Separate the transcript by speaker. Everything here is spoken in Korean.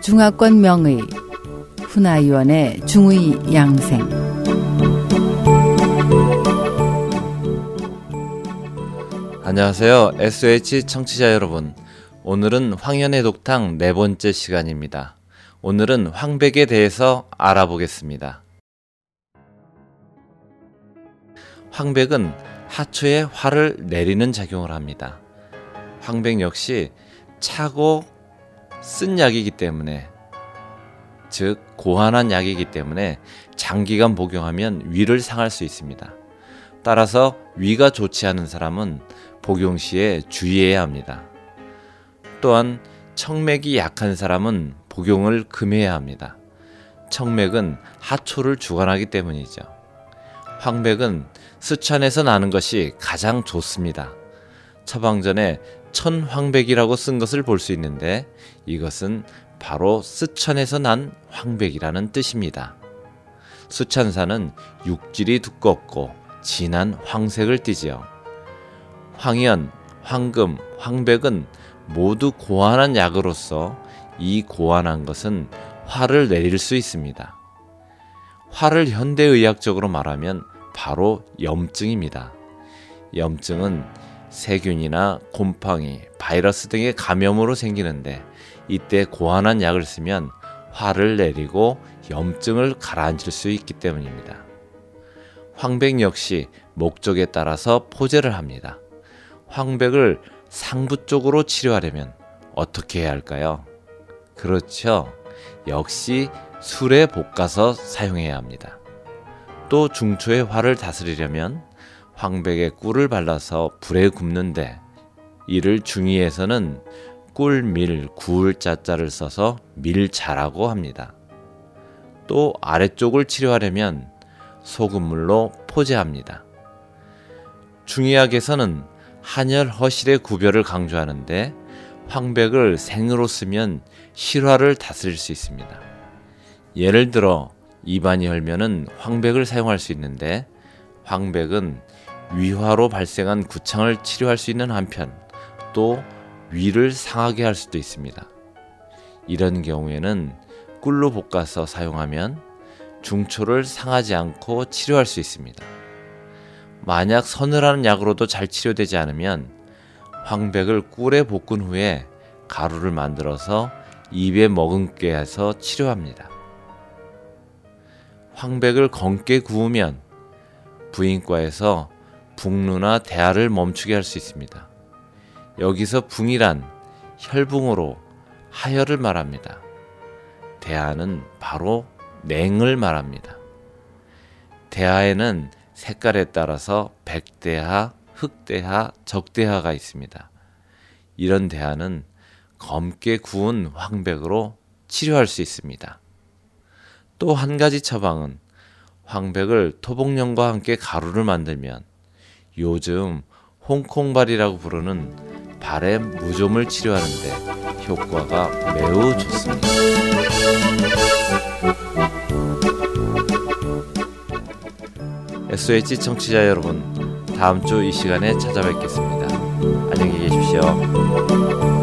Speaker 1: 중화권 명의 훈아위원의 중의 양생
Speaker 2: 안녕하세요. SH 청취자 여러분. 오늘은 황현의 독탕 네 번째 시간입니다. 오늘은 황백에 대해서 알아보겠습니다. 황백은 하초에 화를 내리는 작용을 합니다. 황백 역시 차고 쓴 약이기 때문에 즉 고환한 약이기 때문에 장기간 복용하면 위를 상할 수 있습니다. 따라서 위가 좋지 않은 사람은 복용 시에 주의해야 합니다. 또한 청맥이 약한 사람은 복용을 금해야 합니다. 청맥은 하초를 주관하기 때문이죠. 황백은 수천에서 나는 것이 가장 좋습니다. 처방전에 천황백이라고 쓴 것을 볼 수 있는데 이것은 바로 쓰천에서 난 황백이라는 뜻입니다. 수천사는 육질이 두껍고 진한 황색을 띠지요. 황연, 황금, 황백은 모두 고안한 약으로서 이 고안한 것은 화를 내릴 수 있습니다. 화를 현대의학적으로 말하면 바로 염증입니다. 염증은 세균이나 곰팡이, 바이러스 등의 감염으로 생기는데 이때 고안한 약을 쓰면 화를 내리고 염증을 가라앉힐 수 있기 때문입니다. 황백 역시 목적에 따라서 포제를 합니다. 황백을 상부 쪽으로 치료하려면 어떻게 해야 할까요? 그렇죠. 역시 술에 볶아서 사용해야 합니다. 또 중초의 화를 다스리려면 황백에 꿀을 발라서 불에 굽는데 이를 중의에서는 꿀밀 구울 자자를 써서 밀자라고 합니다. 또 아래쪽을 치료하려면 소금물로 포제합니다. 중의학에서는 한열 허실의 구별을 강조하는데 황백을 생으로 쓰면 실화를 다스릴 수 있습니다. 예를 들어 입안이 헐면은 황백을 사용할 수 있는데 황백은 위화로 발생한 구창을 치료할 수 있는 한편 또 위를 상하게 할 수도 있습니다. 이런 경우에는 꿀로 볶아서 사용하면 중초를 상하지 않고 치료할 수 있습니다. 만약 서늘한 약으로도 잘 치료되지 않으면 황백을 꿀에 볶은 후에 가루를 만들어서 입에 머금게 해서 치료합니다. 황백을 검게 구우면 부인과에서 붕루나 대하를 멈추게 할 수 있습니다. 여기서 붕이란 혈붕으로 하혈을 말합니다. 대하는 바로 냉을 말합니다. 대하에는 색깔에 따라서 백대하, 흑대하, 적대하가 있습니다. 이런 대하는 검게 구운 황백으로 치료할 수 있습니다. 또 한 가지 처방은 황백을 토복령과 함께 가루를 만들면 요즘 홍콩발이라고 부르는 발의 무좀을 치료하는데 효과가 매우 좋습니다. SH 청취자 여러분, 다음 주 이 시간에 찾아뵙겠습니다. 안녕히 계십시오.